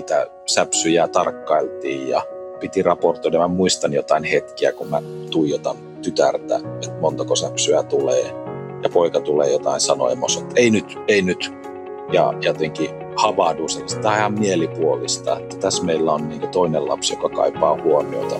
niitä säpsyjä tarkkailtiin ja piti raportoida. Mä muistan jotain hetkiä, kun mä tuijotan tytärtä, että montako säpsyä tulee. Ja poika tulee jotain sanoa että ei nyt, ei nyt. Ja jotenkin havahdu sellaista. Tämä on ihan mielipuolista, että tässä meillä on niin toinen lapsi, joka kaipaa huomiota.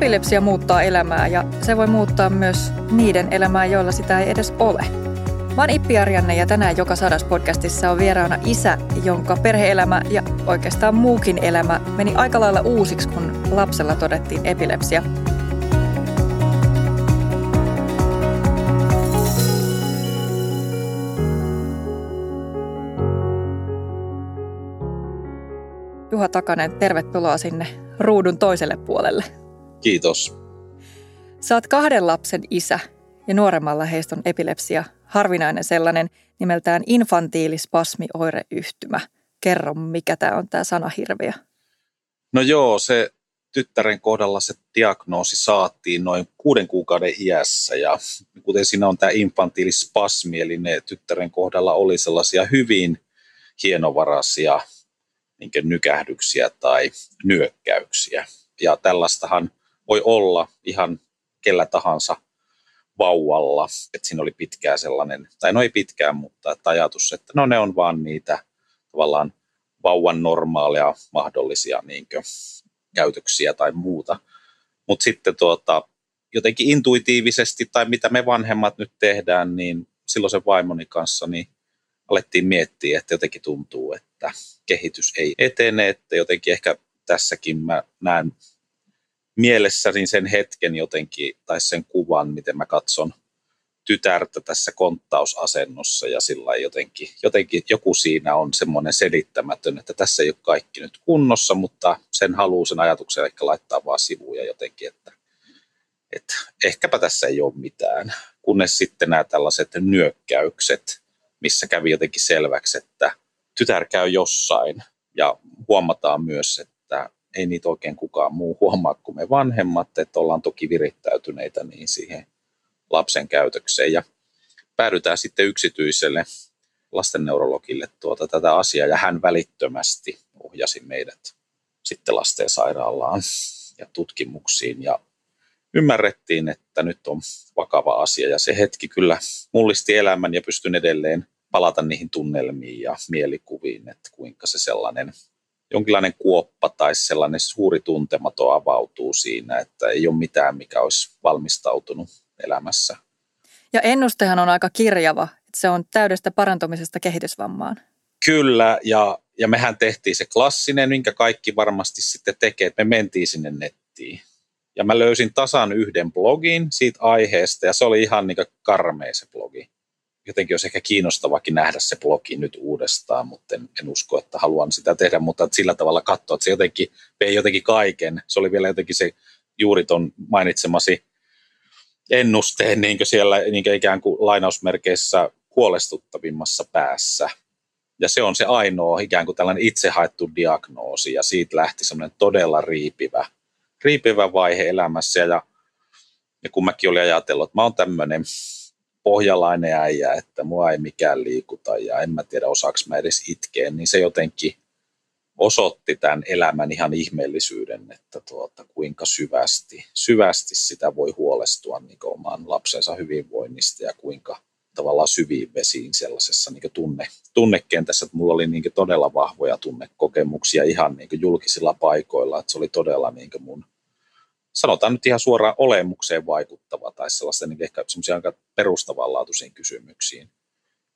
Epilepsia muuttaa elämää ja se voi muuttaa myös niiden elämää, joilla sitä ei edes ole. Mä oon Ippi Arjanne ja tänään Joka sadas podcastissa on vieraana isä, jonka perheelämä ja oikeastaan muukin elämä meni aika lailla uusiksi, kun lapsella todettiin epilepsia. Juha Takanen, tervetuloa sinne ruudun toiselle puolelle. Kiitos. Saat kahden lapsen isä ja nuoremmalla heistä on epilepsia, harvinainen sellainen nimeltään infantiilispasmioireyhtymä. Kerro, mikä tämä on tämä sana hirviö. No joo, se tyttären kohdalla se diagnoosi saatiin noin kuuden kuukauden iässä ja kuten siinä on tämä infantiilispasmi, eli ne tyttären kohdalla oli sellaisia hyvin hienovaraisia niin nykähdyksiä tai nyökkäyksiä. Ja tällaistahan voi olla ihan kellä tahansa vauvalla, että siinä oli pitkää sellainen, tai no ei pitkään, mutta että ajatus, että no ne on vaan niitä tavallaan vauvan normaaleja mahdollisia niin kuin, käytöksiä tai muuta. Mutta sitten tuota, jotenkin intuitiivisesti tai mitä me vanhemmat nyt tehdään, niin silloin sen vaimoni kanssa niin alettiin miettiä, että jotenkin tuntuu, että kehitys ei etene, että jotenkin ehkä tässäkin mä näen mielessäni sen hetken jotenkin, tai sen kuvan, miten mä katson tytärtä tässä konttausasennossa ja sillä jotenkin, jotenkin joku siinä on semmoinen selittämätön, että tässä ei ole kaikki nyt kunnossa, mutta sen haluaa sen ajatuksen ehkä laittaa vaan sivuun ja jotenkin, että, että ehkäpä tässä ei ole mitään. Kunnes sitten nämä tällaiset nyökkäykset, missä kävi jotenkin selväksi, että tytär käy jossain ja huomataan myös, että ei niitä oikein kukaan muu huomaa kuin me vanhemmat, että ollaan toki virittäytyneitä niin siihen lapsen käytökseen. Ja päädytään sitten yksityiselle lastenneurologille tuota, tätä asiaa ja hän välittömästi ohjasi meidät sitten lastensairaalaan ja tutkimuksiin ja ymmärrettiin, että nyt on vakava asia ja se hetki kyllä mullisti elämän ja pystyn edelleen palata niihin tunnelmiin ja mielikuviin, että kuinka se sellainen jonkinlainen kuoppa tai sellainen suuri tuntemato avautuu siinä, että ei ole mitään, mikä olisi valmistautunut elämässä. Ja ennustehan on aika kirjava, että se on täydestä parantumisesta kehitysvammaan. Kyllä, ja, ja mehän tehtiin se klassinen, minkä kaikki varmasti sitten tekee, että me mentiin sinne nettiin. Ja mä löysin tasan yhden blogin siitä aiheesta, ja se oli ihan niin karmea se blogi jotenkin olisi ehkä kiinnostavakin nähdä se blogi nyt uudestaan, mutta en, en usko, että haluan sitä tehdä, mutta sillä tavalla katsoa, että se jotenkin vei jotenkin kaiken. Se oli vielä jotenkin se juuri tuon mainitsemasi ennusteen niin siellä niin ikään kuin lainausmerkeissä huolestuttavimmassa päässä. Ja se on se ainoa ikään kuin tällainen itse haettu diagnoosi ja siitä lähti semmoinen todella riipivä, riipivä vaihe elämässä. Ja, ja kun mäkin olin ajatellut, että mä oon tämmöinen pohjalainen äijä, että mua ei mikään liikuta ja en mä tiedä osaaks mä edes itkeä, niin se jotenkin osoitti tämän elämän ihan ihmeellisyyden, että tuota, kuinka syvästi, syvästi sitä voi huolestua niin oman lapsensa hyvinvoinnista ja kuinka tavallaan syviin vesiin sellaisessa niin tunne, tunnekentässä, että mulla oli niin todella vahvoja tunnekokemuksia ihan niin julkisilla paikoilla, että se oli todella niin mun sanotaan nyt ihan suoraan olemukseen vaikuttava tai sellaisten niin ehkä semmoisia aika perustavanlaatuisiin kysymyksiin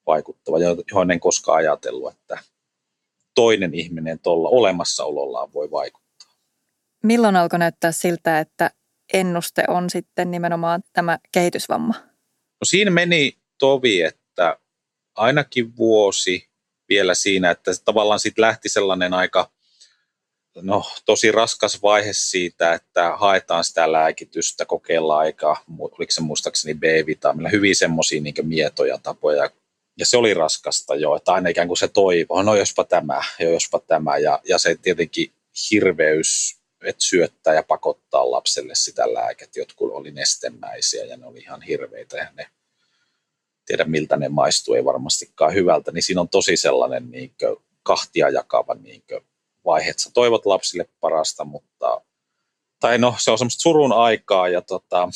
vaikuttava, johon en koskaan ajatellut, että toinen ihminen tuolla olemassaolollaan voi vaikuttaa. Milloin alkoi näyttää siltä, että ennuste on sitten nimenomaan tämä kehitysvamma? No siinä meni tovi, että ainakin vuosi vielä siinä, että tavallaan sitten lähti sellainen aika no, tosi raskas vaihe siitä, että haetaan sitä lääkitystä, kokeillaan aika, oliko se muistaakseni B-vitamiinilla, hyvin semmoisia niin mietoja tapoja. Ja se oli raskasta jo, että aina ikään kuin se toivo, no jospa tämä, jo jospa tämä. Ja, ja se tietenkin hirveys että syöttää ja pakottaa lapselle sitä lääket, jotkut oli nestemäisiä ja ne oli ihan hirveitä ja ne tiedä miltä ne maistuu, ei varmastikaan hyvältä, niin siinä on tosi sellainen niin kuin, kahtia jakava niin kuin, vaihe, että sä toivot lapsille parasta, mutta tai no se on semmoista surun aikaa ja, tota,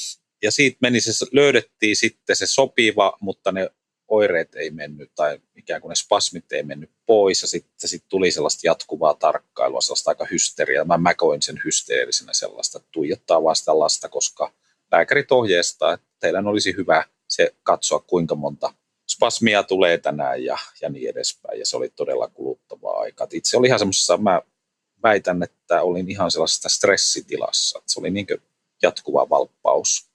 ja siitä meni se, löydettiin sitten se sopiva, mutta ne oireet ei mennyt tai ikään kuin ne spasmit ei mennyt pois ja sitten sit tuli sellaista jatkuvaa tarkkailua, sellaista aika hysteriaa. Mä, mä koin sen hysteerisenä sellaista, että tuijottaa vasta lasta, koska lääkärit ohjeistaa, että teidän olisi hyvä se katsoa, kuinka monta spasmia tulee tänään ja, ja niin edespäin. Ja se oli todella kuluttavaa aikaa. Itse oli ihan semmoisessa, mä väitän, että olin ihan sellaisessa stressitilassa. Että se oli niin jatkuva valppaus.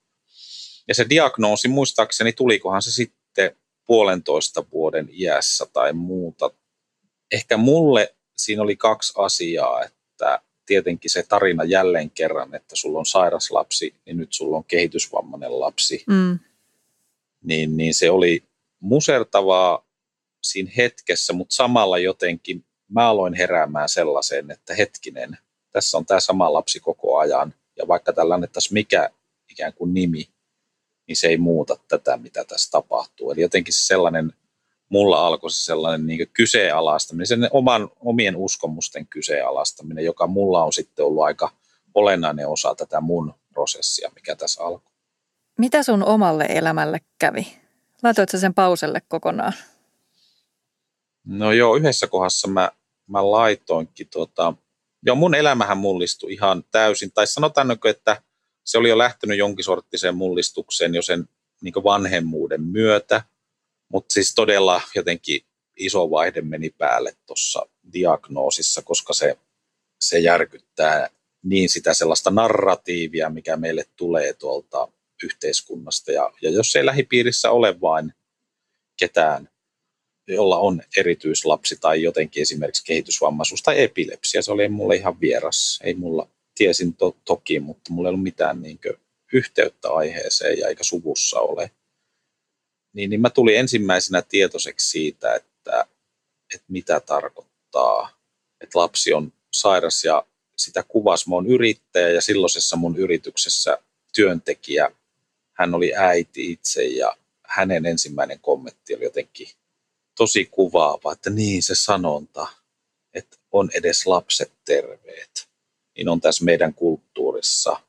Ja se diagnoosi, muistaakseni, tulikohan se sitten puolentoista vuoden iässä tai muuta. Ehkä mulle siinä oli kaksi asiaa, että tietenkin se tarina jälleen kerran, että sulla on sairas lapsi, niin nyt sulla on kehitysvammainen lapsi. Mm. Niin, niin se oli musertavaa siinä hetkessä, mutta samalla jotenkin mä aloin heräämään sellaiseen, että hetkinen, tässä on tämä sama lapsi koko ajan, ja vaikka tällä annettaisiin mikä ikään kuin nimi, niin se ei muuta tätä, mitä tässä tapahtuu. Eli jotenkin sellainen, mulla alkoi se sellainen niin kyseenalaistaminen, sen oman, omien uskomusten kyseenalaistaminen, joka mulla on sitten ollut aika olennainen osa tätä mun prosessia, mikä tässä alkoi. Mitä sun omalle elämälle kävi? Laitoit sen pauselle kokonaan? No joo, yhdessä kohdassa mä, mä laitoinkin, tota, joo mun elämähän mullistui ihan täysin, tai sanotaanko, että se oli jo lähtenyt jonkin sorttiseen mullistukseen jo sen niin vanhemmuuden myötä, mutta siis todella jotenkin iso vaihde meni päälle tuossa diagnoosissa, koska se, se järkyttää niin sitä sellaista narratiivia, mikä meille tulee tuolta yhteiskunnasta. Ja, ja jos ei lähipiirissä ole vain ketään, jolla on erityislapsi tai jotenkin esimerkiksi kehitysvammaisuus tai epilepsia, se oli mulle ihan vieras. Ei mulla, tiesin to, toki, mutta mulla ei ollut mitään niin kuin, yhteyttä aiheeseen ja eikä suvussa ole. Niin, niin mä tulin ensimmäisenä tietoiseksi siitä, että, että mitä tarkoittaa, että lapsi on sairas ja sitä kuvas mun yrittäjä ja silloisessa mun yrityksessä työntekijä hän oli äiti itse ja hänen ensimmäinen kommentti oli jotenkin tosi kuvaava, että niin se sanonta, että on edes lapset terveet, niin on tässä meidän kulttuurissa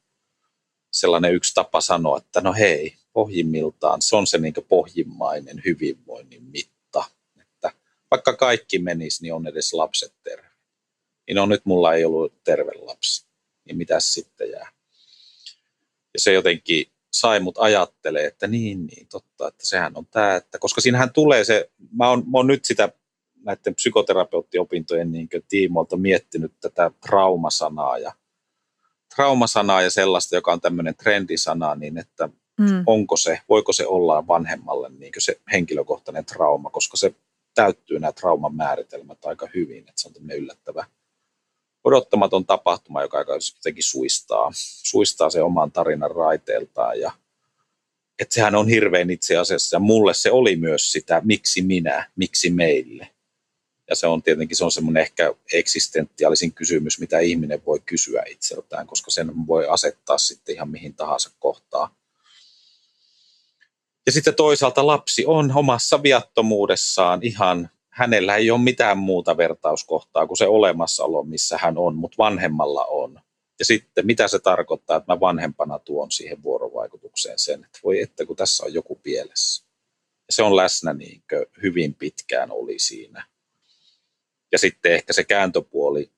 sellainen yksi tapa sanoa, että no hei, pohjimmiltaan se on se niin pohjimmainen hyvinvoinnin mitta, että vaikka kaikki menisi, niin on edes lapset terve. Niin on nyt mulla ei ollut terve lapsi, niin mitä sitten jää? Ja se jotenkin sai mut ajattelee, että niin, niin, totta, että sehän on tämä, että koska siinähän tulee se, mä oon, mä oon nyt sitä näiden psykoterapeuttiopintojen niin tiimoilta miettinyt tätä traumasanaa ja traumasanaa ja sellaista, joka on tämmöinen trendisana, niin että mm. onko se, voiko se olla vanhemmalle niin se henkilökohtainen trauma, koska se täyttyy nämä trauman määritelmät aika hyvin, että se on tämmöinen yllättävä odottamaton tapahtuma, joka jotenkin suistaa, suistaa se oman tarinan raiteeltaan. Ja, että sehän on hirveän itse asiassa, ja mulle se oli myös sitä, miksi minä, miksi meille. Ja se on tietenkin se on semmoinen ehkä eksistentiaalisin kysymys, mitä ihminen voi kysyä itseltään, koska sen voi asettaa sitten ihan mihin tahansa kohtaan. Ja sitten toisaalta lapsi on omassa viattomuudessaan ihan hänellä ei ole mitään muuta vertauskohtaa kuin se olemassaolo, missä hän on, mutta vanhemmalla on. Ja sitten mitä se tarkoittaa, että mä vanhempana tuon siihen vuorovaikutukseen sen, että voi että kun tässä on joku pielessä. Ja se on läsnä niin hyvin pitkään oli siinä. Ja sitten ehkä se kääntöpuoli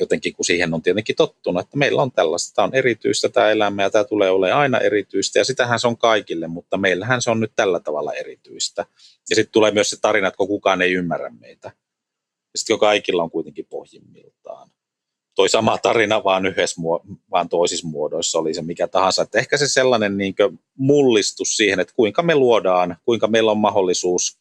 jotenkin, kun siihen on tietenkin tottunut, että meillä on tällaista, tämä on erityistä tämä elämä ja tämä tulee olemaan aina erityistä ja sitähän se on kaikille, mutta meillähän se on nyt tällä tavalla erityistä. Ja sitten tulee myös se tarina, että kukaan ei ymmärrä meitä. Ja sitten kaikilla on kuitenkin pohjimmiltaan. Toi sama tarina vaan yhdessä, vaan toisissa muodoissa oli se mikä tahansa. Että ehkä se sellainen niin mullistus siihen, että kuinka me luodaan, kuinka meillä on mahdollisuus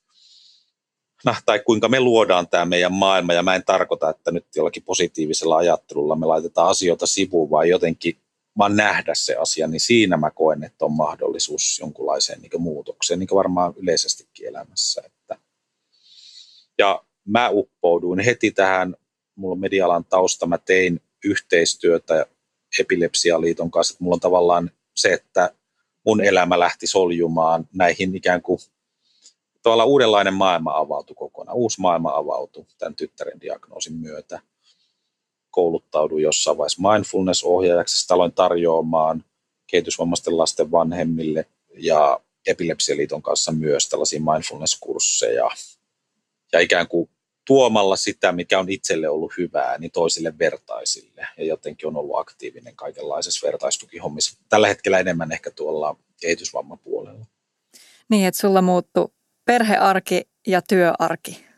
nah, tai kuinka me luodaan tämä meidän maailma, ja mä en tarkoita, että nyt jollakin positiivisella ajattelulla me laitetaan asioita sivuun, vaan jotenkin vaan nähdä se asia, niin siinä mä koen, että on mahdollisuus jonkunlaiseen niin muutokseen, niin kuin varmaan yleisestikin elämässä. Että. Ja mä uppouduin heti tähän, mulla on medialan tausta, mä tein yhteistyötä Epilepsialiiton kanssa. Että mulla on tavallaan se, että mun elämä lähti soljumaan näihin ikään kuin tavallaan uudenlainen maailma avautui kokonaan. Uusi maailma avautui tämän tyttären diagnoosin myötä. Kouluttauduin jossain vaiheessa mindfulness-ohjaajaksi. Sitä aloin tarjoamaan kehitysvammaisten lasten vanhemmille ja Epilepsialiiton kanssa myös tällaisia mindfulness-kursseja. Ja ikään kuin tuomalla sitä, mikä on itselle ollut hyvää, niin toisille vertaisille. Ja jotenkin on ollut aktiivinen kaikenlaisessa vertaistukihommissa. Tällä hetkellä enemmän ehkä tuolla kehitysvammapuolella. Niin, että sulla muuttu perhearki ja työarki.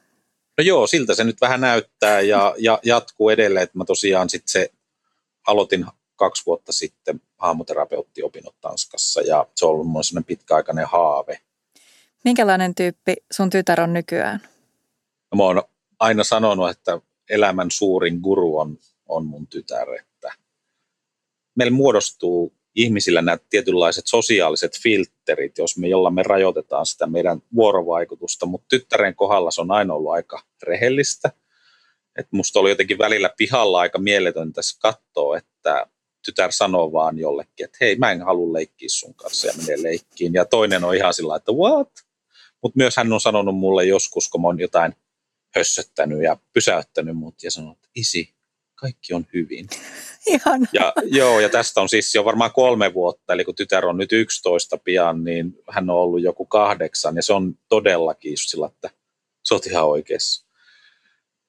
No joo, siltä se nyt vähän näyttää ja, ja jatkuu edelleen. Että mä tosiaan sitten se aloitin kaksi vuotta sitten hahmoterapeuttiopinnot Tanskassa ja se on ollut mun sellainen pitkäaikainen haave. Minkälainen tyyppi sun tytär on nykyään? No, mä oon aina sanonut, että elämän suurin guru on, on mun tytär. Että meillä muodostuu ihmisillä nämä tietynlaiset sosiaaliset filterit, jos me jolla me rajoitetaan sitä meidän vuorovaikutusta, mutta tyttären kohdalla se on aina ollut aika rehellistä. Et musta oli jotenkin välillä pihalla aika mieletöntä katsoa, että tytär sanoo vaan jollekin, että hei, mä en halua leikkiä sun kanssa ja menee leikkiin. Ja toinen on ihan sillä että what? Mutta myös hän on sanonut mulle joskus, kun mä oon jotain hössöttänyt ja pysäyttänyt mut ja sanonut, että isi, kaikki on hyvin. Ihan. Ja, joo, ja tästä on siis jo varmaan kolme vuotta, eli kun tytär on nyt 11 pian, niin hän on ollut joku kahdeksan, ja se on todellakin just sillä, että se on ihan oikeassa.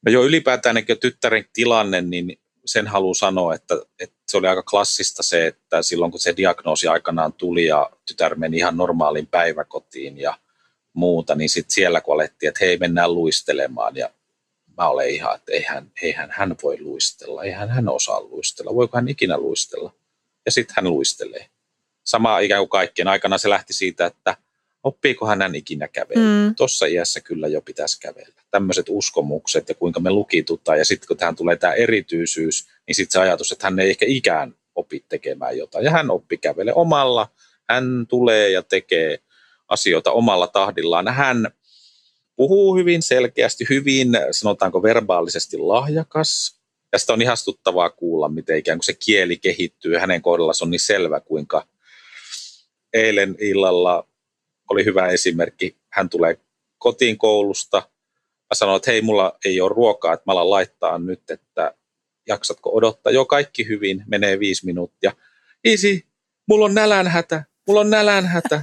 No joo, ylipäätään tyttären tilanne, niin sen haluan sanoa, että, että se oli aika klassista se, että silloin kun se diagnoosi aikanaan tuli ja tytär meni ihan normaaliin päiväkotiin ja muuta, niin sitten siellä kun alettiin, että hei mennään luistelemaan ja mä olen ihan, että eihän, eihän hän voi luistella, eihän hän osaa luistella, voiko hän ikinä luistella. Ja sitten hän luistelee. Sama ikään kuin kaikkien aikana se lähti siitä, että oppiiko hän ikinä kävellä. Mm. Tuossa iässä kyllä jo pitäisi kävellä. Tämmöiset uskomukset ja kuinka me lukitutaan. Ja sitten kun tähän tulee tämä erityisyys, niin sitten se ajatus, että hän ei ehkä ikään opi tekemään jotain. Ja hän oppi kävele omalla. Hän tulee ja tekee asioita omalla tahdillaan. Hän puhuu hyvin selkeästi, hyvin sanotaanko verbaalisesti lahjakas. Ja sitä on ihastuttavaa kuulla, miten ikään kuin se kieli kehittyy. Hänen kohdallaan on niin selvä, kuinka eilen illalla oli hyvä esimerkki. Hän tulee kotiin koulusta. Mä sanoin, että hei, mulla ei ole ruokaa, että mä alan laittaa nyt, että jaksatko odottaa. Joo, kaikki hyvin, menee viisi minuuttia. Isi, mulla on nälänhätä, mulla on nälänhätä.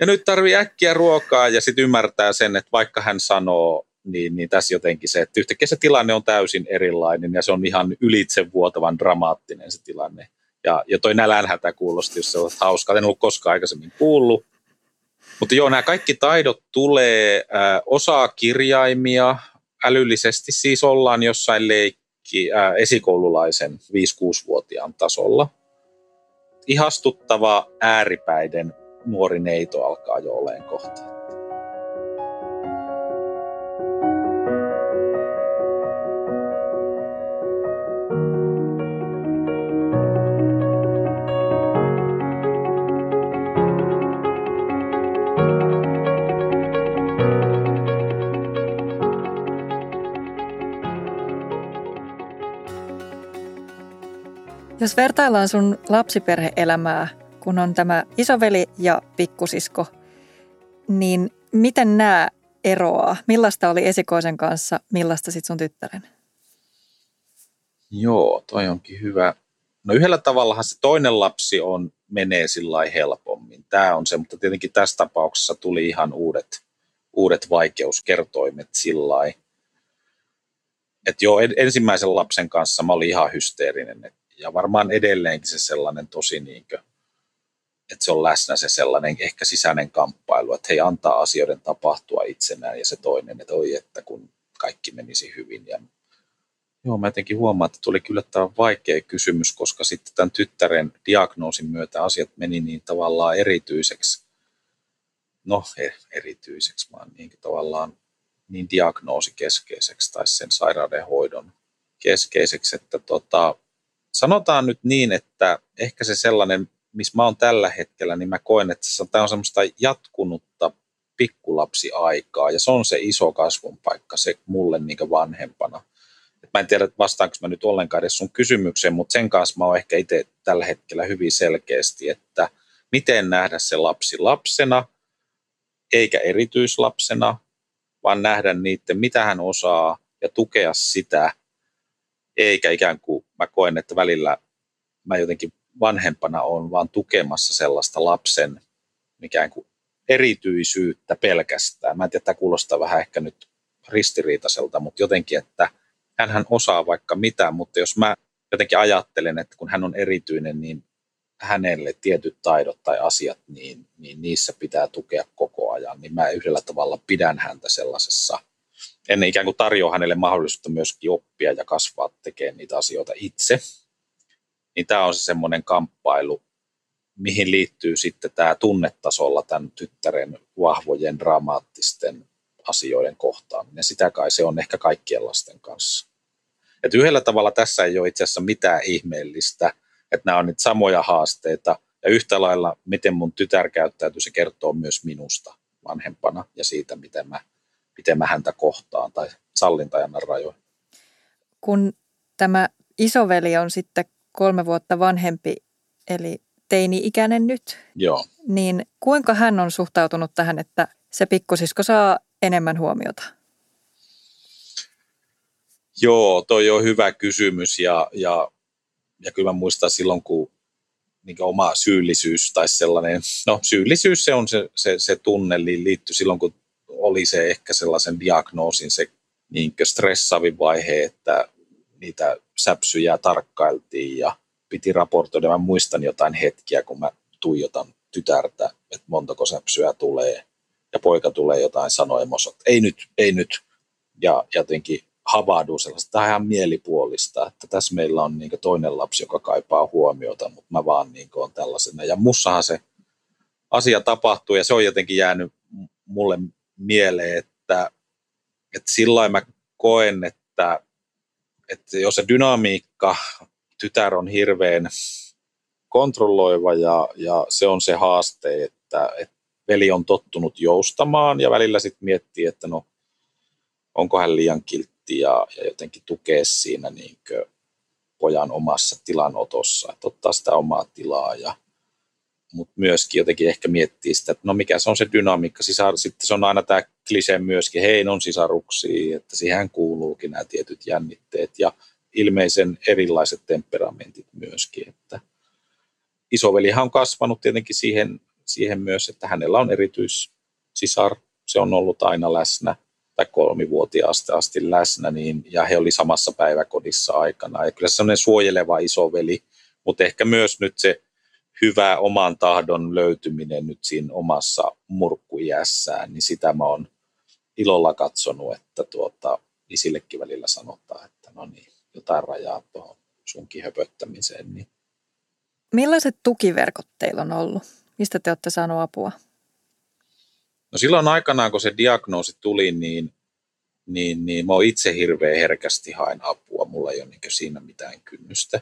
Ja nyt tarvii äkkiä ruokaa ja sitten ymmärtää sen, että vaikka hän sanoo, niin, niin tässä jotenkin se, että yhtäkkiä se tilanne on täysin erilainen ja se on ihan ylitsevuotavan dramaattinen se tilanne. Ja, ja toi nälänhätä kuulosti, jos se on hauskaa, en ollut koskaan aikaisemmin kuullut. Mutta joo, nämä kaikki taidot tulee, äh, osaa kirjaimia, älyllisesti siis ollaan jossain leikki äh, esikoululaisen 5-6-vuotiaan tasolla. Ihastuttava ääripäiden nuori neito alkaa jo oleen kohta. Jos vertaillaan sun lapsiperheelämää kun on tämä isoveli ja pikkusisko, niin miten nämä eroaa? Millaista oli esikoisen kanssa, millaista sitten sun tyttären? Joo, toi onkin hyvä. No yhdellä tavallahan se toinen lapsi on, menee sillä helpommin. Tämä on se, mutta tietenkin tässä tapauksessa tuli ihan uudet, uudet vaikeuskertoimet sillä että joo, ensimmäisen lapsen kanssa mä olin ihan hysteerinen. Ja varmaan edelleenkin se sellainen tosi niinkö että se on läsnä se sellainen ehkä sisäinen kamppailu, että hei antaa asioiden tapahtua itsenään ja se toinen, että oi että kun kaikki menisi hyvin. Ja joo, mä jotenkin huomaan, että tuli kyllä tämä vaikea kysymys, koska sitten tämän tyttären diagnoosin myötä asiat meni niin tavallaan erityiseksi, no e, erityiseksi, vaan niin tavallaan niin diagnoosikeskeiseksi tai sen sairauden hoidon keskeiseksi, että tota, sanotaan nyt niin, että ehkä se sellainen missä mä oon tällä hetkellä, niin mä koen, että tämä on semmoista jatkunutta pikkulapsiaikaa ja se on se iso kasvun paikka se mulle niin vanhempana. Mä en tiedä, vastaanko mä nyt ollenkaan edes sun kysymykseen, mutta sen kanssa mä oon ehkä itse tällä hetkellä hyvin selkeästi, että miten nähdä se lapsi lapsena, eikä erityislapsena, vaan nähdä niiden, mitä hän osaa ja tukea sitä, eikä ikään kuin mä koen, että välillä mä jotenkin vanhempana on vaan tukemassa sellaista lapsen ikään kuin erityisyyttä pelkästään. Mä en tiedä, tämä kuulostaa vähän ehkä nyt ristiriitaiselta, mutta jotenkin, että hän osaa vaikka mitä, mutta jos mä jotenkin ajattelen, että kun hän on erityinen, niin hänelle tietyt taidot tai asiat, niin, niin niissä pitää tukea koko ajan, niin mä yhdellä tavalla pidän häntä sellaisessa, en ikään kuin tarjoa hänelle mahdollisuutta myöskin oppia ja kasvaa tekemään niitä asioita itse. Niin tämä on se semmoinen kamppailu, mihin liittyy sitten tämä tunnetasolla tämän tyttären vahvojen dramaattisten asioiden kohtaaminen. Sitä kai se on ehkä kaikkien lasten kanssa. Et yhdellä tavalla tässä ei ole itse asiassa mitään ihmeellistä, että nämä on nyt samoja haasteita, ja yhtä lailla, miten mun tytär käyttäytyy, se kertoo myös minusta vanhempana ja siitä, miten mä, miten mä häntä kohtaan tai sallintajana rajoin. Kun tämä isoveli on sitten kolme vuotta vanhempi, eli teini-ikäinen nyt, Joo. niin kuinka hän on suhtautunut tähän, että se pikkusisko saa enemmän huomiota? Joo, toi on hyvä kysymys ja, ja, ja kyllä mä muistan silloin, kun niin oma syyllisyys tai sellainen, no syyllisyys se on se, se, se tunne, liittyy silloin, kun oli se ehkä sellaisen diagnoosin se niin stressaavin vaihe, että niitä säpsyjä tarkkailtiin ja piti raportoida. Mä muistan jotain hetkiä, kun mä tuijotan tytärtä, että montako säpsyä tulee ja poika tulee jotain sanoa että ei nyt, ei nyt. Ja jotenkin havahduu sellaista, tämä on ihan mielipuolista, että tässä meillä on niin toinen lapsi, joka kaipaa huomiota, mutta mä vaan niin on tällaisena. Ja mussahan se asia tapahtuu ja se on jotenkin jäänyt mulle mieleen, että, että sillä mä koen, että, että jos se dynamiikka, tytär on hirveän kontrolloiva ja, ja se on se haaste, että, että veli on tottunut joustamaan ja välillä sitten miettii, että no onko hän liian kiltti ja, ja jotenkin tukea siinä niin pojan omassa tilanotossa, että ottaa sitä omaa tilaa ja mutta myöskin jotenkin ehkä miettii sitä, että no mikä se on se dynamiikka. Sisar, sitten se on aina tämä klise myöskin, hei on sisaruksia, että siihen kuuluukin nämä tietyt jännitteet ja ilmeisen erilaiset temperamentit myöskin. Että isovelihan on kasvanut tietenkin siihen, siihen myös, että hänellä on erityissisar, se on ollut aina läsnä tai kolmivuotiaasta asti läsnä, niin, ja he oli samassa päiväkodissa aikana. Ja kyllä se on suojeleva isoveli, mutta ehkä myös nyt se hyvä oman tahdon löytyminen nyt siinä omassa murkkujässään, niin sitä mä oon ilolla katsonut, että tuota, isillekin välillä sanotaan, että no niin, jotain rajaa tuohon sunkin höpöttämiseen. Niin. Millaiset tukiverkot teillä on ollut? Mistä te olette saaneet apua? No silloin aikanaan, kun se diagnoosi tuli, niin, niin, niin mä itse hirveän herkästi hain apua. Mulla ei ole niin siinä mitään kynnystä,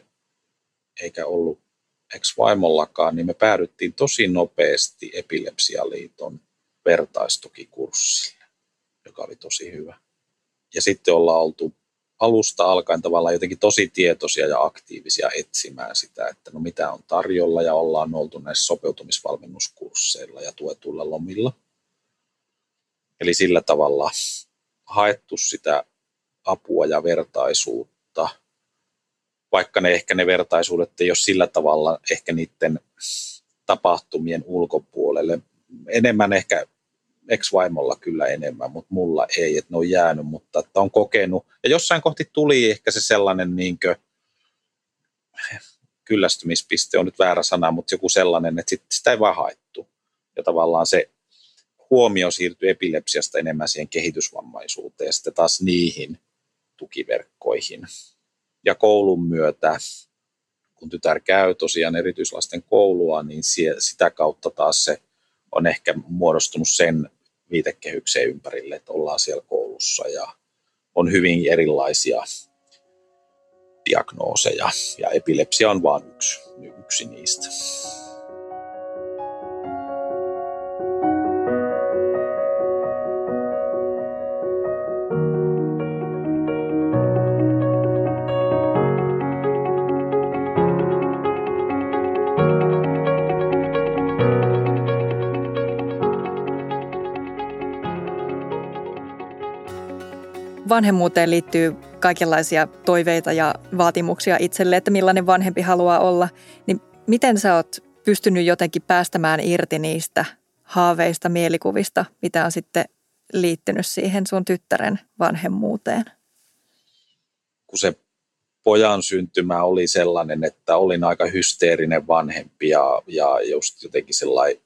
eikä ollut ex-vaimollakaan, niin me päädyttiin tosi nopeasti Epilepsialiiton vertaistukikurssille, joka oli tosi hyvä. Ja sitten ollaan oltu alusta alkaen tavallaan jotenkin tosi tietoisia ja aktiivisia etsimään sitä, että no mitä on tarjolla ja ollaan oltu näissä sopeutumisvalmennuskursseilla ja tuetuilla lomilla. Eli sillä tavalla haettu sitä apua ja vertaisuutta, vaikka ne ehkä ne vertaisuudet ei ole sillä tavalla ehkä niiden tapahtumien ulkopuolelle. Enemmän ehkä ex-vaimolla kyllä enemmän, mutta mulla ei, että ne on jäänyt, mutta että on kokenut. Ja jossain kohti tuli ehkä se sellainen niin kuin, kyllästymispiste on nyt väärä sana, mutta joku sellainen, että sit, sitä ei vaan haettu. Ja tavallaan se huomio siirtyi epilepsiasta enemmän siihen kehitysvammaisuuteen ja sitten taas niihin tukiverkkoihin. Ja koulun myötä, kun tytär käy tosiaan erityislasten koulua, niin sitä kautta taas se on ehkä muodostunut sen viitekehykseen ympärille, että ollaan siellä koulussa ja on hyvin erilaisia diagnooseja ja epilepsia on vain yksi, yksi niistä. Vanhemmuuteen liittyy kaikenlaisia toiveita ja vaatimuksia itselle, että millainen vanhempi haluaa olla, niin miten sä oot pystynyt jotenkin päästämään irti niistä haaveista, mielikuvista, mitä on sitten liittynyt siihen sun tyttären vanhemmuuteen? Kun se pojan syntymä oli sellainen, että olin aika hysteerinen vanhempi ja, ja just jotenkin sellainen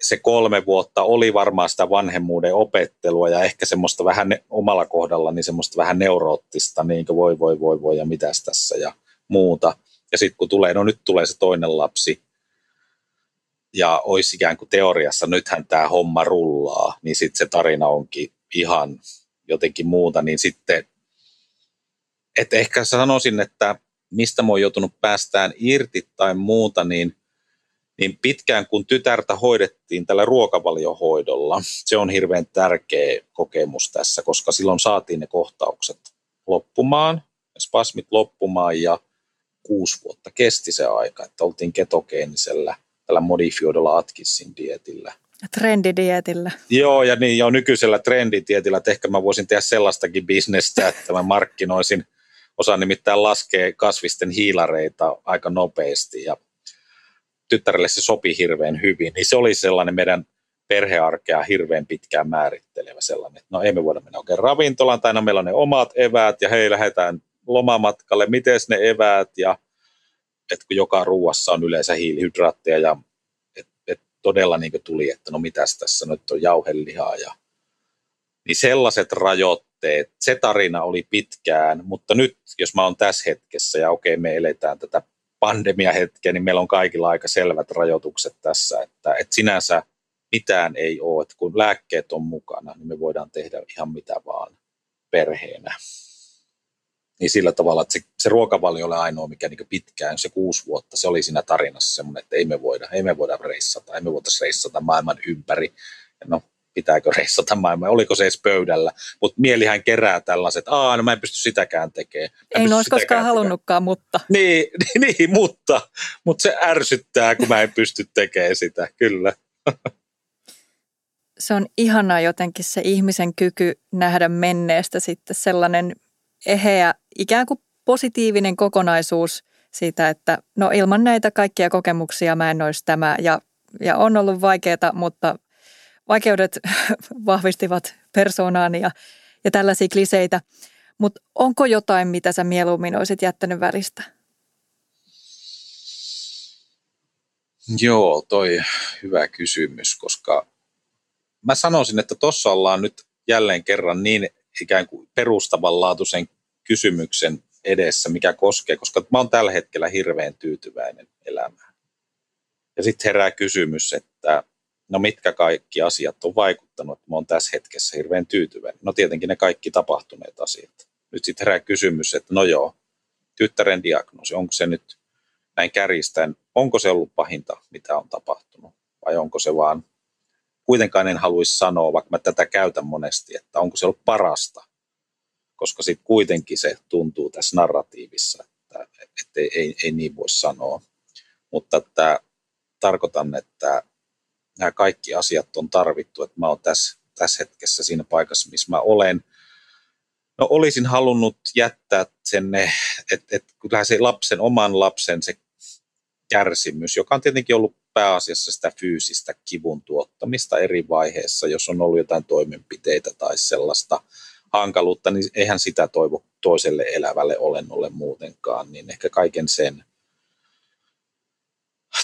se kolme vuotta oli varmaan sitä vanhemmuuden opettelua ja ehkä semmoista vähän ne, omalla kohdalla niin semmoista vähän neuroottista, niin kuin voi voi voi voi ja mitäs tässä ja muuta. Ja sitten kun tulee, no nyt tulee se toinen lapsi ja olisi ikään kuin teoriassa, nythän tämä homma rullaa, niin sitten se tarina onkin ihan jotenkin muuta, niin sitten, että ehkä sanoisin, että mistä mä oon joutunut päästään irti tai muuta, niin niin pitkään kun tytärtä hoidettiin tällä ruokavaliohoidolla, se on hirveän tärkeä kokemus tässä, koska silloin saatiin ne kohtaukset loppumaan, spasmit loppumaan ja kuusi vuotta kesti se aika, että oltiin ketogeenisellä tällä modifioidulla Atkinsin dietillä. Trendidietillä. Joo, ja niin jo nykyisellä trendidietillä, että ehkä mä voisin tehdä sellaistakin bisnestä, että mä markkinoisin, osaan nimittäin laskea kasvisten hiilareita aika nopeasti ja tyttärelle se sopi hirveän hyvin, niin se oli sellainen meidän perhearkea hirveän pitkään määrittelevä sellainen, että no emme voida mennä oikein ravintolaan, tai no meillä on ne omat eväät, ja hei, lähdetään lomamatkalle, miten ne eväät, ja että kun joka ruuassa on yleensä hiilihydraatteja, ja et, et todella niin tuli, että no mitäs tässä nyt on jauhelihaa, ja niin sellaiset rajoitteet, se tarina oli pitkään, mutta nyt jos mä oon tässä hetkessä, ja okei, me eletään tätä pandemiahetkeä, niin meillä on kaikilla aika selvät rajoitukset tässä, että, että sinänsä mitään ei ole, että kun lääkkeet on mukana, niin me voidaan tehdä ihan mitä vaan perheenä. Niin sillä tavalla, että se, se ruokavalio oli ainoa, mikä niin pitkään, se kuusi vuotta, se oli siinä tarinassa semmoinen, että ei me voida, ei me voida reissata, ei me voitaisiin reissata maailman ympäri. No, pitääkö reissata maailmaa, oliko se edes pöydällä. Mutta mielihän kerää tällaiset, aa, no mä en pysty sitäkään tekemään. Ei en olisi koskaan halunnutkaan, mutta. Niin, niin, niin mutta, mutta se ärsyttää, kun mä en pysty tekemään sitä, kyllä. Se on ihanaa jotenkin se ihmisen kyky nähdä menneestä sitten sellainen eheä, ikään kuin positiivinen kokonaisuus siitä, että no ilman näitä kaikkia kokemuksia mä en olisi tämä ja, ja on ollut vaikeaa, mutta vaikeudet vahvistivat persoonaani ja, ja tällaisia kliseitä. Mutta onko jotain, mitä sä mieluummin olisit jättänyt välistä? Joo, toi hyvä kysymys, koska mä sanoisin, että tuossa ollaan nyt jälleen kerran niin ikään kuin perustavanlaatuisen kysymyksen edessä, mikä koskee, koska mä oon tällä hetkellä hirveän tyytyväinen elämään. Ja sitten herää kysymys, että no mitkä kaikki asiat on vaikuttanut, että mä oon tässä hetkessä hirveän tyytyväinen. No tietenkin ne kaikki tapahtuneet asiat. Nyt sitten herää kysymys, että no joo, tyttären diagnoosi, onko se nyt näin kärjistäen, onko se ollut pahinta, mitä on tapahtunut, vai onko se vaan, kuitenkaan en haluaisi sanoa, vaikka mä tätä käytän monesti, että onko se ollut parasta, koska sitten kuitenkin se tuntuu tässä narratiivissa, että, että ei, ei, ei niin voi sanoa. Mutta että tarkoitan, että nämä kaikki asiat on tarvittu, että mä oon tässä, tässä hetkessä siinä paikassa, missä mä olen. No olisin halunnut jättää sen, että, että kyllä se lapsen, oman lapsen se kärsimys, joka on tietenkin ollut pääasiassa sitä fyysistä kivun tuottamista eri vaiheissa, jos on ollut jotain toimenpiteitä tai sellaista hankaluutta, niin eihän sitä toivo toiselle elävälle olennolle muutenkaan, niin ehkä kaiken sen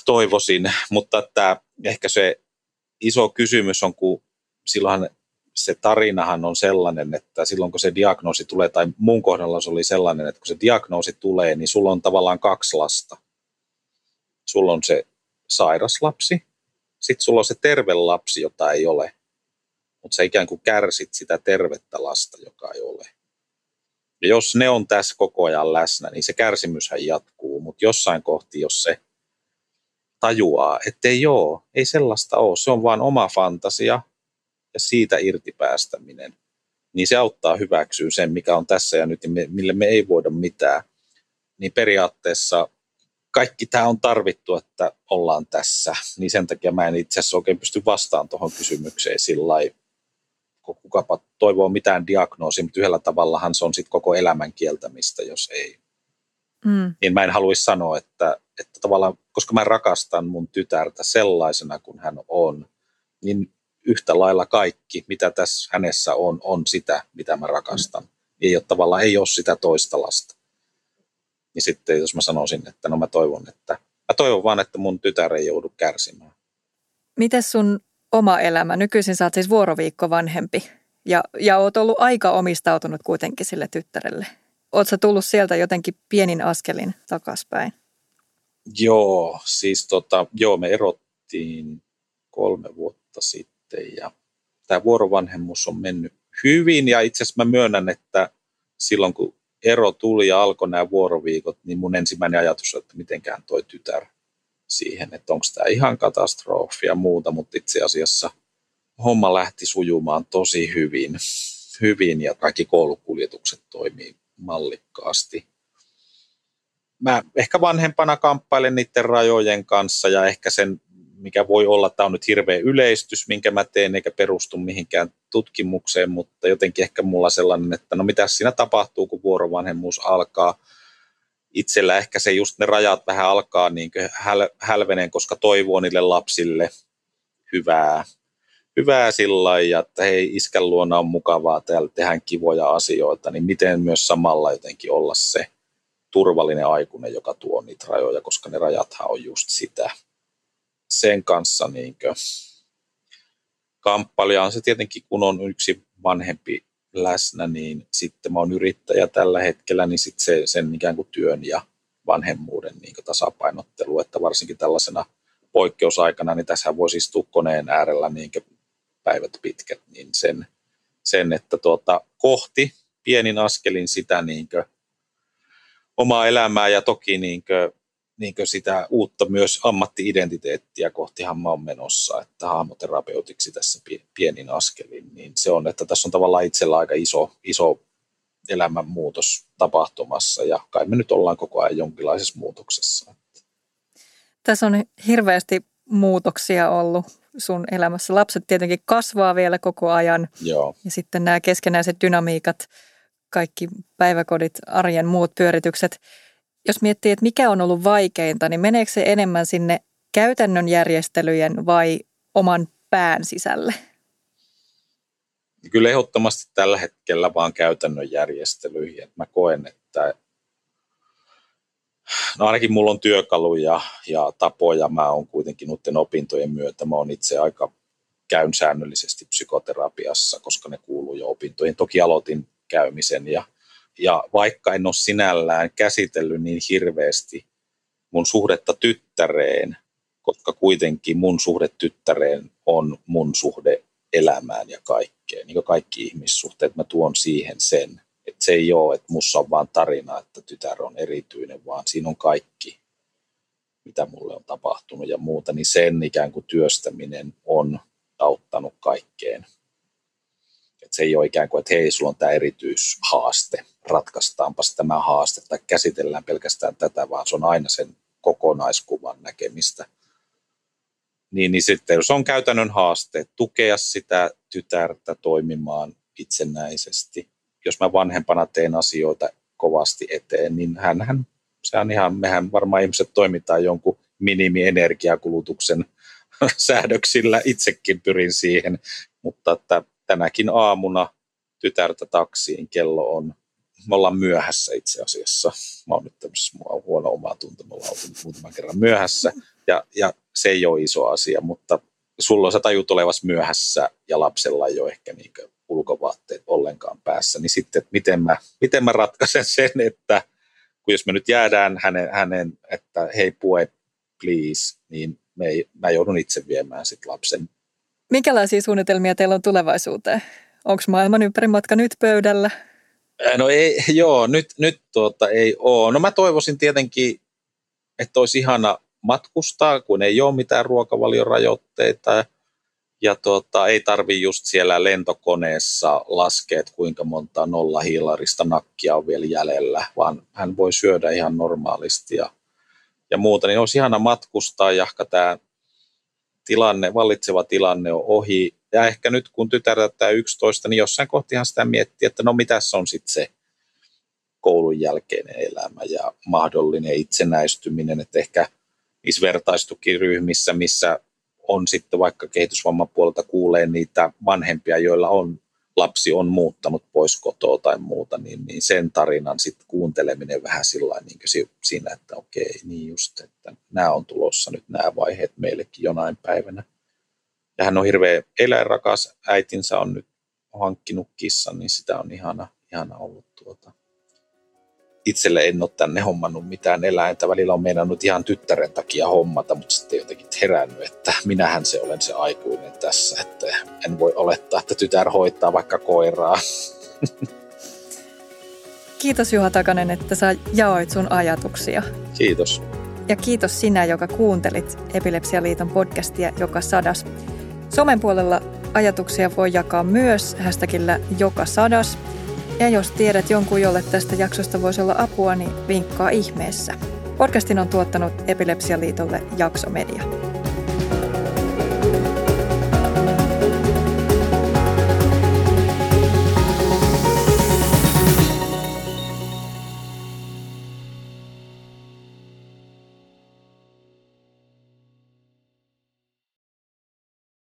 toivoisin, mutta että ehkä se iso kysymys on, kun silloinhan se tarinahan on sellainen, että silloin kun se diagnoosi tulee, tai mun kohdalla se oli sellainen, että kun se diagnoosi tulee, niin sulla on tavallaan kaksi lasta. Sulla on se sairas lapsi, sitten sulla on se terve lapsi, jota ei ole, mutta sä ikään kuin kärsit sitä tervettä lasta, joka ei ole. Ja jos ne on tässä koko ajan läsnä, niin se kärsimyshän jatkuu, mutta jossain kohti, jos se tajuaa, että ei ole, ei sellaista ole, se on vain oma fantasia ja siitä irti päästäminen, niin se auttaa hyväksyä sen, mikä on tässä ja nyt, mille me ei voida mitään. Niin periaatteessa kaikki tämä on tarvittu, että ollaan tässä, niin sen takia mä en itse asiassa oikein pysty vastaan tuohon kysymykseen sillä kukapa toivoo mitään diagnoosia, mutta yhdellä tavallahan se on sitten koko elämän kieltämistä, jos ei. Mm. Niin mä en haluaisi sanoa, että, että tavallaan, koska mä rakastan mun tytärtä sellaisena kuin hän on, niin yhtä lailla kaikki, mitä tässä hänessä on, on sitä, mitä mä rakastan. Mm. Ei ole tavallaan, ei ole sitä toista lasta. Niin sitten jos mä sanoisin, että no mä toivon, että mä toivon vaan, että mun tytär ei joudu kärsimään. Miten sun oma elämä? Nykyisin sä oot siis vuoroviikko vanhempi ja, ja oot ollut aika omistautunut kuitenkin sille tyttärelle. Sä tullut sieltä jotenkin pienin askelin takaspäin? Joo, siis tota, joo, me erottiin kolme vuotta sitten ja tämä vuorovanhemmus on mennyt hyvin ja itse asiassa mä myönnän, että silloin kun ero tuli ja alkoi nämä vuoroviikot, niin mun ensimmäinen ajatus on, että mitenkään toi tytär siihen, että onko tämä ihan katastrofi ja muuta, mutta itse asiassa homma lähti sujumaan tosi hyvin, hyvin ja kaikki koulukuljetukset toimii mallikkaasti. Mä ehkä vanhempana kamppailen niiden rajojen kanssa ja ehkä sen, mikä voi olla, tämä on nyt hirveä yleistys, minkä mä teen, eikä perustu mihinkään tutkimukseen, mutta jotenkin ehkä mulla sellainen, että no mitä siinä tapahtuu, kun vuorovanhemmuus alkaa – itsellä ehkä se just ne rajat vähän alkaa niin häl, hälveneen, koska toivoo niille lapsille hyvää, hyvää sillä ja että hei, iskän luona on mukavaa, täällä tehdään kivoja asioita, niin miten myös samalla jotenkin olla se turvallinen aikuinen, joka tuo niitä rajoja, koska ne rajathan on just sitä. Sen kanssa niin kamppailija on se tietenkin, kun on yksi vanhempi läsnä, niin sitten mä oon yrittäjä tällä hetkellä, niin sitten se, sen ikään kuin työn ja vanhemmuuden niin tasapainottelu, että varsinkin tällaisena poikkeusaikana, niin tässä voi siis koneen äärellä niin päivät pitkät, niin sen, sen että tuota, kohti pienin askelin sitä niin omaa elämää ja toki niin niin sitä uutta myös ammatti-identiteettiä kohtihan mä oon menossa, että hahmoterapeutiksi tässä pienin askelin, niin se on, että tässä on tavallaan itsellä aika iso, iso elämänmuutos tapahtumassa ja kai me nyt ollaan koko ajan jonkinlaisessa muutoksessa. Tässä on hirveästi muutoksia ollut sun elämässä. Lapset tietenkin kasvaa vielä koko ajan Joo. ja sitten nämä keskenäiset dynamiikat, kaikki päiväkodit, arjen muut pyöritykset – jos miettii, että mikä on ollut vaikeinta, niin meneekö se enemmän sinne käytännön järjestelyjen vai oman pään sisälle? Kyllä ehdottomasti tällä hetkellä vaan käytännön järjestelyihin. Mä koen, että no ainakin mulla on työkaluja ja tapoja. Mä oon kuitenkin noiden opintojen myötä. Mä oon itse aika käyn säännöllisesti psykoterapiassa, koska ne kuuluu jo opintoihin. Toki aloitin käymisen ja ja vaikka en ole sinällään käsitellyt niin hirveästi mun suhdetta tyttäreen, koska kuitenkin mun suhde tyttäreen on mun suhde elämään ja kaikkeen, niin kuin kaikki ihmissuhteet, mä tuon siihen sen, että se ei ole, että mussa on vaan tarina, että tytär on erityinen, vaan siinä on kaikki, mitä mulle on tapahtunut ja muuta, niin sen ikään kuin työstäminen on auttanut kaikkeen se ei ole ikään kuin, että hei, sulla on tämä erityishaaste, ratkaistaanpas tämä haaste tai käsitellään pelkästään tätä, vaan se on aina sen kokonaiskuvan näkemistä. Niin, niin sitten se on käytännön haaste, tukea sitä tytärtä toimimaan itsenäisesti. Jos mä vanhempana teen asioita kovasti eteen, niin hän, se on ihan, mehän varmaan ihmiset toimitaan jonkun minimienergiakulutuksen säädöksillä, itsekin pyrin siihen, mutta että tänäkin aamuna tytärtä taksiin. Kello on, me ollaan myöhässä itse asiassa. Mä oon nyt tämmöisessä, on huono omaa tuntemulla ollut muutaman kerran myöhässä. Ja, ja se ei ole iso asia, mutta sulla on sä tajut olevas myöhässä ja lapsella ei ole ehkä niin ulkovaatteet ollenkaan päässä, niin sitten, että miten mä, miten mä ratkaisen sen, että kun jos me nyt jäädään hänen, hänen että hei pue, please, niin me ei, mä joudun itse viemään sit lapsen Minkälaisia suunnitelmia teillä on tulevaisuuteen? Onko maailman ympärimatka nyt pöydällä? No ei, joo, nyt, nyt tuota, ei ole. No mä toivoisin tietenkin, että olisi ihana matkustaa, kun ei ole mitään ruokavaliorajoitteita ja tuota, ei tarvi just siellä lentokoneessa laskea, että kuinka monta nollahiilarista nakkia on vielä jäljellä, vaan hän voi syödä ihan normaalisti ja, ja muuta. Niin olisi ihana matkustaa, jahka tämä tilanne, vallitseva tilanne on ohi Ja ehkä nyt kun tytär täyttää 11, niin jossain kohtihan sitä miettii, että no mitäs on sitten se koulun jälkeinen elämä ja mahdollinen itsenäistyminen, että ehkä niissä vertaistukiryhmissä, missä on sitten vaikka kehitysvamman puolelta kuulee niitä vanhempia, joilla on lapsi on muuttanut pois kotoa tai muuta, niin, niin sen tarinan sitten kuunteleminen vähän sillä niin siinä, että okei, niin just, että nämä on tulossa nyt nämä vaiheet meillekin jonain päivänä. Ja hän on hirveän eläinrakas, äitinsä on nyt hankkinut kissan, niin sitä on ihana, ihana ollut tuota, itselle en ole tänne hommannut mitään eläintä. Välillä on meinannut ihan tyttären takia hommata, mutta sitten jotenkin herännyt, että minähän se olen se aikuinen tässä. Että en voi olettaa, että tytär hoitaa vaikka koiraa. Kiitos Juha Takanen, että sä jaoit sun ajatuksia. Kiitos. Ja kiitos sinä, joka kuuntelit Epilepsialiiton podcastia joka sadas. Somen puolella ajatuksia voi jakaa myös hashtagillä joka sadas – ja jos tiedät jonkun, jolle tästä jaksosta voisi olla apua, niin vinkkaa ihmeessä. Podcastin on tuottanut Epilepsialiitolle Jaksomedia.